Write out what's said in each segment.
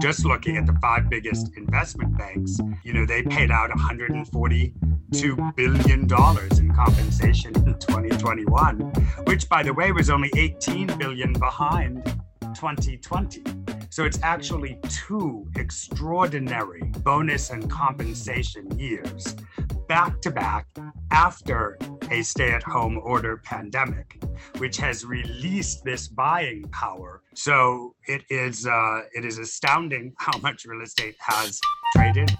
just looking at the five biggest investment banks, you know, they paid out 142 billion dollars in compensation in 2021, which by the way was only 18 billion behind 2020. So it's actually two extraordinary bonus and compensation years back to back after a stay at home order pandemic, which has released this buying power. So it is, uh, it is astounding how much real estate has traded.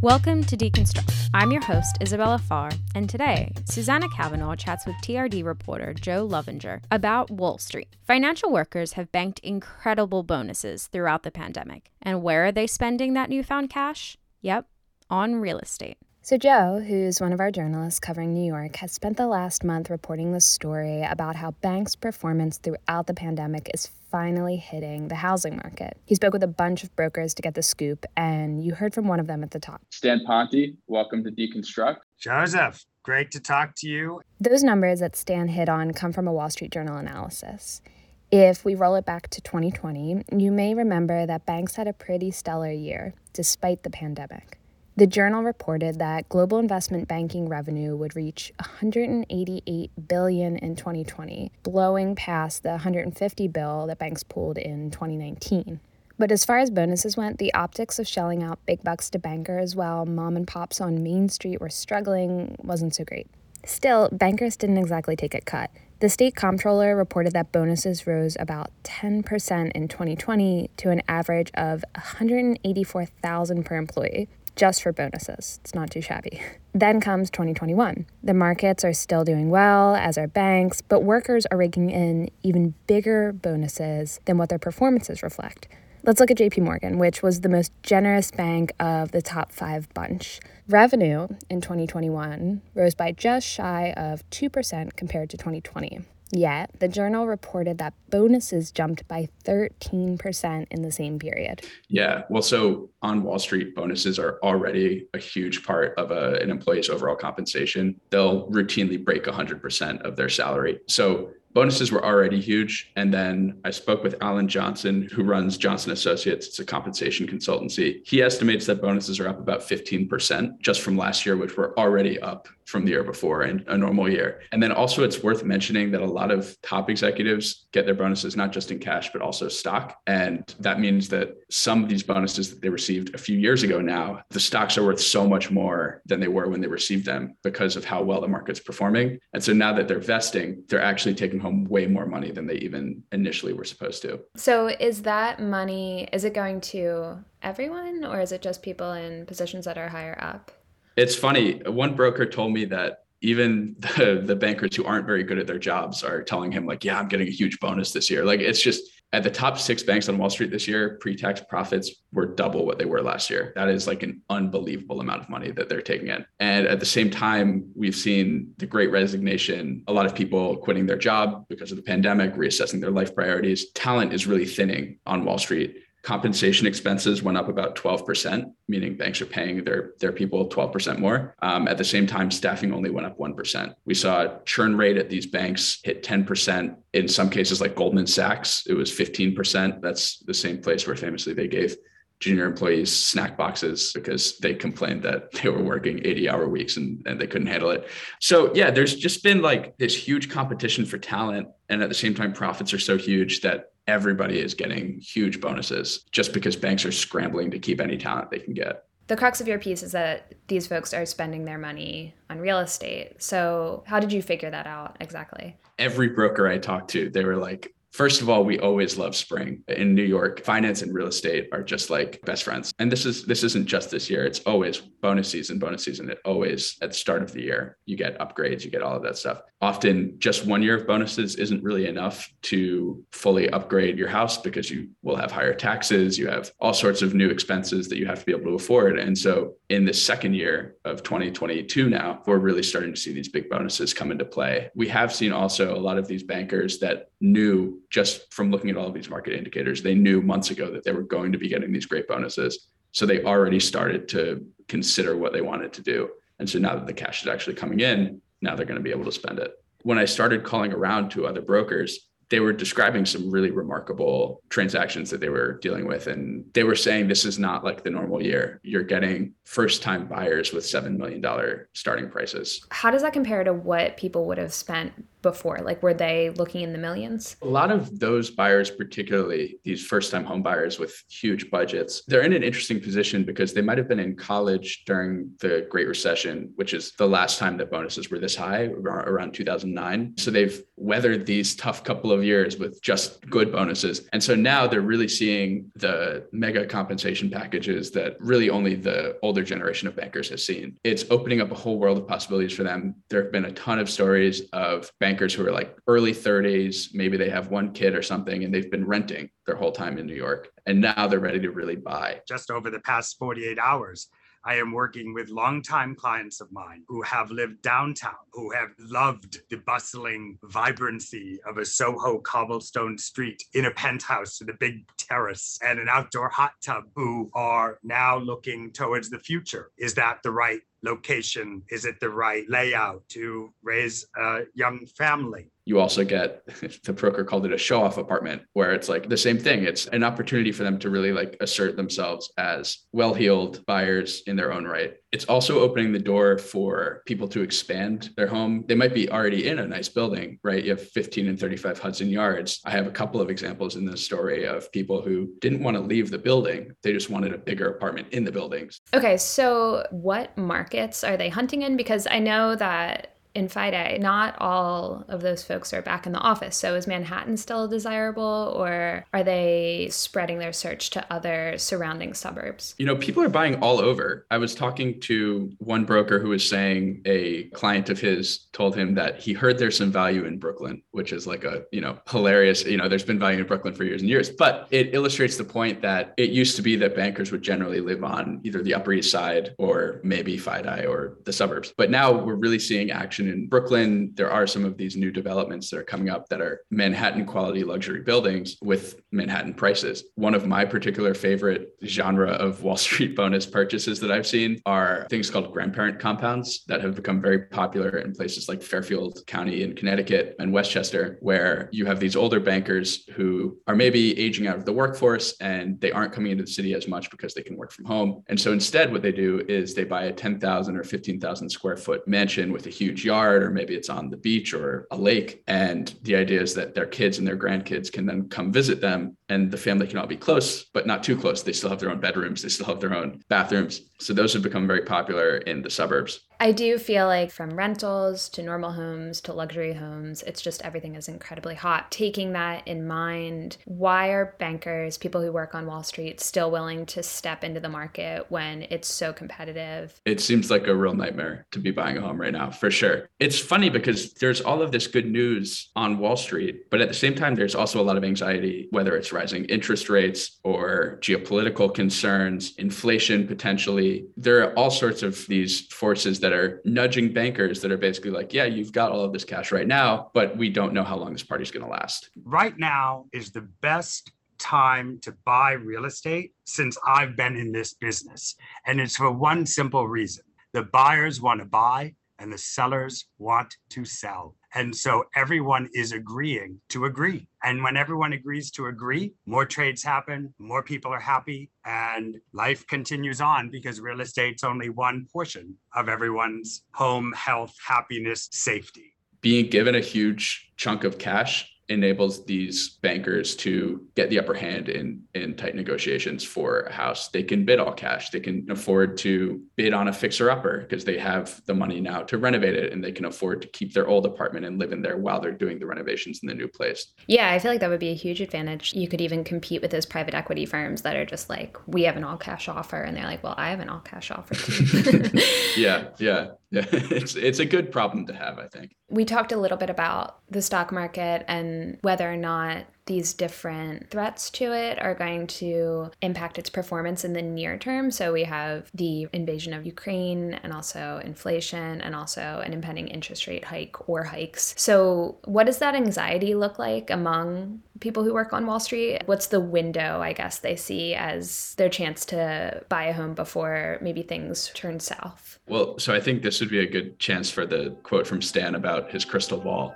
Welcome to Deconstruct. I'm your host, Isabella Farr, and today, Susannah Cavanaugh chats with TRD reporter Joe Lovinger about Wall Street. Financial workers have banked incredible bonuses throughout the pandemic. And where are they spending that newfound cash? Yep, on real estate. So, Joe, who's one of our journalists covering New York, has spent the last month reporting the story about how banks' performance throughout the pandemic is finally hitting the housing market. He spoke with a bunch of brokers to get the scoop, and you heard from one of them at the top. Stan Ponte, welcome to Deconstruct. Joseph, great to talk to you. Those numbers that Stan hit on come from a Wall Street Journal analysis. If we roll it back to 2020, you may remember that banks had a pretty stellar year despite the pandemic. The journal reported that global investment banking revenue would reach 188 billion in 2020, blowing past the 150 bill that banks pulled in 2019. But as far as bonuses went, the optics of shelling out big bucks to bankers while mom and pops on Main Street were struggling wasn't so great. Still, bankers didn't exactly take a cut. The state comptroller reported that bonuses rose about 10% in 2020 to an average of 184,000 per employee, just for bonuses. It's not too shabby. Then comes 2021. The markets are still doing well, as are banks, but workers are raking in even bigger bonuses than what their performances reflect. Let's look at JP Morgan, which was the most generous bank of the top five bunch. Revenue in 2021 rose by just shy of 2% compared to 2020. Yet, the journal reported that bonuses jumped by 13% in the same period. Yeah. Well, so on Wall Street, bonuses are already a huge part of a, an employee's overall compensation. They'll routinely break 100% of their salary. So bonuses were already huge and then i spoke with alan johnson who runs johnson associates it's a compensation consultancy he estimates that bonuses are up about 15% just from last year which were already up from the year before in a normal year and then also it's worth mentioning that a lot of top executives get their bonuses not just in cash but also stock and that means that some of these bonuses that they received a few years ago now the stocks are worth so much more than they were when they received them because of how well the market's performing and so now that they're vesting they're actually taking home way more money than they even initially were supposed to. So is that money is it going to everyone or is it just people in positions that are higher up? It's funny. One broker told me that even the, the bankers who aren't very good at their jobs are telling him like yeah i'm getting a huge bonus this year. Like it's just at the top six banks on wall street this year pre-tax profits were double what they were last year. That is like an unbelievable amount of money that they're taking in. And at the same time we've seen the great resignation a lot of people quitting their job because of the pandemic reassessing their life priorities. Talent is really thinning on wall street compensation expenses went up about 12%, meaning banks are paying their, their people 12% more. Um, at the same time, staffing only went up 1%. We saw churn rate at these banks hit 10%. In some cases, like Goldman Sachs, it was 15%. That's the same place where famously they gave junior employees snack boxes because they complained that they were working 80 hour weeks and, and they couldn't handle it. So, yeah, there's just been like this huge competition for talent. And at the same time, profits are so huge that everybody is getting huge bonuses just because banks are scrambling to keep any talent they can get. The crux of your piece is that these folks are spending their money on real estate. So, how did you figure that out exactly? Every broker I talked to, they were like, First of all, we always love spring. In New York, finance and real estate are just like best friends. And this is this isn't just this year. It's always bonus season, bonus season. It always at the start of the year, you get upgrades, you get all of that stuff. Often just one year of bonuses isn't really enough to fully upgrade your house because you will have higher taxes, you have all sorts of new expenses that you have to be able to afford. And so in the second year of 2022 now, we're really starting to see these big bonuses come into play. We have seen also a lot of these bankers that knew just from looking at all of these market indicators, they knew months ago that they were going to be getting these great bonuses. So they already started to consider what they wanted to do. And so now that the cash is actually coming in, now they're going to be able to spend it. When I started calling around to other brokers, they were describing some really remarkable transactions that they were dealing with. And they were saying this is not like the normal year. You're getting first time buyers with $7 million starting prices. How does that compare to what people would have spent before? Like, were they looking in the millions? A lot of those buyers, particularly these first time home buyers with huge budgets, they're in an interesting position because they might have been in college during the Great Recession, which is the last time that bonuses were this high, around 2009. So they've weathered these tough couple of years with just good bonuses. And so now they're really seeing the mega compensation packages that really only the older generation of bankers has seen. It's opening up a whole world of possibilities for them. There have been a ton of stories of bankers who are like early 30s, maybe they have one kid or something, and they've been renting their whole time in New York. And now they're ready to really buy. Just over the past 48 hours, I am working with longtime clients of mine who have lived downtown, who have loved the bustling vibrancy of a Soho cobblestone street in a penthouse with a big terrace and an outdoor hot tub, who are now looking towards the future. Is that the right location? Is it the right layout to raise a young family? You also get the broker called it a show off apartment where it's like the same thing. It's an opportunity for them to really like assert themselves as well-heeled buyers in their own right. It's also opening the door for people to expand their home. They might be already in a nice building right? You have 15 and 35 hudson yards. I have a couple of examples in this story of people who didn't want to leave the building. They just wanted a bigger apartment in the buildings. Okay so what markets are they hunting in? Because i know that in FiDi, not all of those folks are back in the office. So is Manhattan still desirable or are they spreading their search to other surrounding suburbs? You know, people are buying all over. I was talking to one broker who was saying a client of his told him that he heard there's some value in Brooklyn, which is like a, you know, hilarious, you know, there's been value in Brooklyn for years and years, but it illustrates the point that it used to be that bankers would generally live on either the Upper East Side or maybe FiDi or the suburbs. But now we're really seeing action in Brooklyn, there are some of these new developments that are coming up that are Manhattan quality luxury buildings with Manhattan prices. One of my particular favorite genre of Wall Street bonus purchases that I've seen are things called grandparent compounds that have become very popular in places like Fairfield County in Connecticut and Westchester, where you have these older bankers who are maybe aging out of the workforce and they aren't coming into the city as much because they can work from home. And so instead, what they do is they buy a 10,000 or 15,000 square foot mansion with a huge yard or maybe it's on the beach or a lake. And the idea is that their kids and their grandkids can then come visit them and the family can all be close, but not too close. They still have their own bedrooms, they still have their own bathrooms. So those have become very popular in the suburbs. I do feel like from rentals to normal homes to luxury homes, it's just everything is incredibly hot. Taking that in mind, why are bankers, people who work on Wall Street, still willing to step into the market when it's so competitive? It seems like a real nightmare to be buying a home right now, for sure. It's funny because there's all of this good news on Wall Street, but at the same time, there's also a lot of anxiety, whether it's rising interest rates or geopolitical concerns, inflation potentially. There are all sorts of these forces that are nudging bankers that are basically like, yeah, you've got all of this cash right now, but we don't know how long this party's going to last. Right now is the best time to buy real estate since I've been in this business. And it's for one simple reason the buyers want to buy and the sellers want to sell. And so everyone is agreeing to agree. And when everyone agrees to agree, more trades happen, more people are happy, and life continues on because real estate's only one portion of everyone's home, health, happiness, safety. Being given a huge chunk of cash enables these bankers to get the upper hand in in tight negotiations for a house. They can bid all cash. They can afford to bid on a fixer upper because they have the money now to renovate it and they can afford to keep their old apartment and live in there while they're doing the renovations in the new place. Yeah, I feel like that would be a huge advantage. You could even compete with those private equity firms that are just like, we have an all cash offer and they're like, well, I have an all cash offer too. yeah, yeah. Yeah, it's it's a good problem to have, I think. We talked a little bit about the stock market and whether or not these different threats to it are going to impact its performance in the near term. So we have the invasion of Ukraine and also inflation and also an impending interest rate hike or hikes. So what does that anxiety look like among people who work on Wall Street? What's the window, I guess, they see as their chance to buy a home before maybe things turn south? Well, so I think this would be a good chance for the quote from Stan about his crystal ball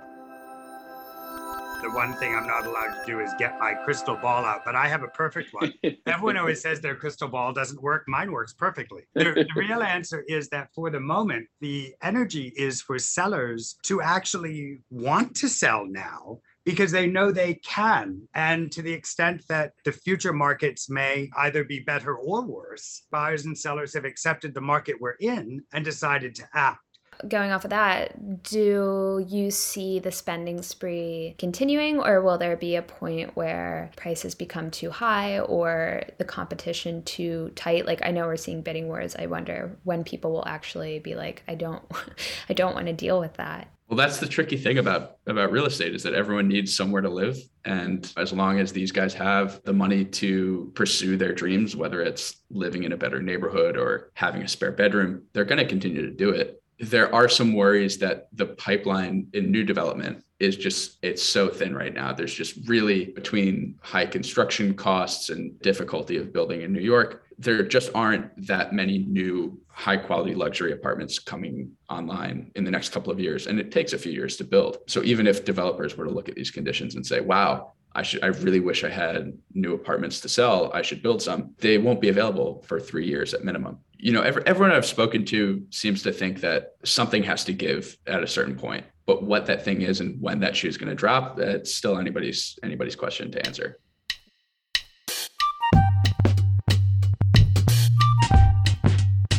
the one thing I'm not allowed to do is get my crystal ball out, but I have a perfect one. Everyone always says their crystal ball doesn't work. Mine works perfectly. The, the real answer is that for the moment, the energy is for sellers to actually want to sell now because they know they can. And to the extent that the future markets may either be better or worse, buyers and sellers have accepted the market we're in and decided to act going off of that, do you see the spending spree continuing, or will there be a point where prices become too high or the competition too tight? Like I know we're seeing bidding wars. I wonder when people will actually be like, I don't, I don't want to deal with that. Well, that's the tricky thing about about real estate is that everyone needs somewhere to live, and as long as these guys have the money to pursue their dreams, whether it's living in a better neighborhood or having a spare bedroom, they're going to continue to do it there are some worries that the pipeline in new development is just it's so thin right now there's just really between high construction costs and difficulty of building in new york there just aren't that many new high quality luxury apartments coming online in the next couple of years and it takes a few years to build so even if developers were to look at these conditions and say wow I should I really wish I had new apartments to sell. I should build some. They won't be available for 3 years at minimum. You know, every, everyone I've spoken to seems to think that something has to give at a certain point. But what that thing is and when that shoe is going to drop, that's still anybody's anybody's question to answer.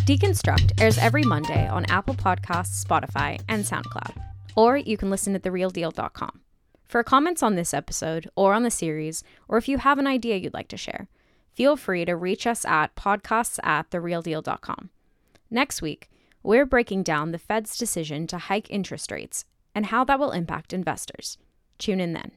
Deconstruct airs every Monday on Apple Podcasts, Spotify, and SoundCloud. Or you can listen at therealdeal.com. For comments on this episode or on the series, or if you have an idea you'd like to share, feel free to reach us at podcasts at therealdeal.com. Next week, we're breaking down the Fed's decision to hike interest rates and how that will impact investors. Tune in then.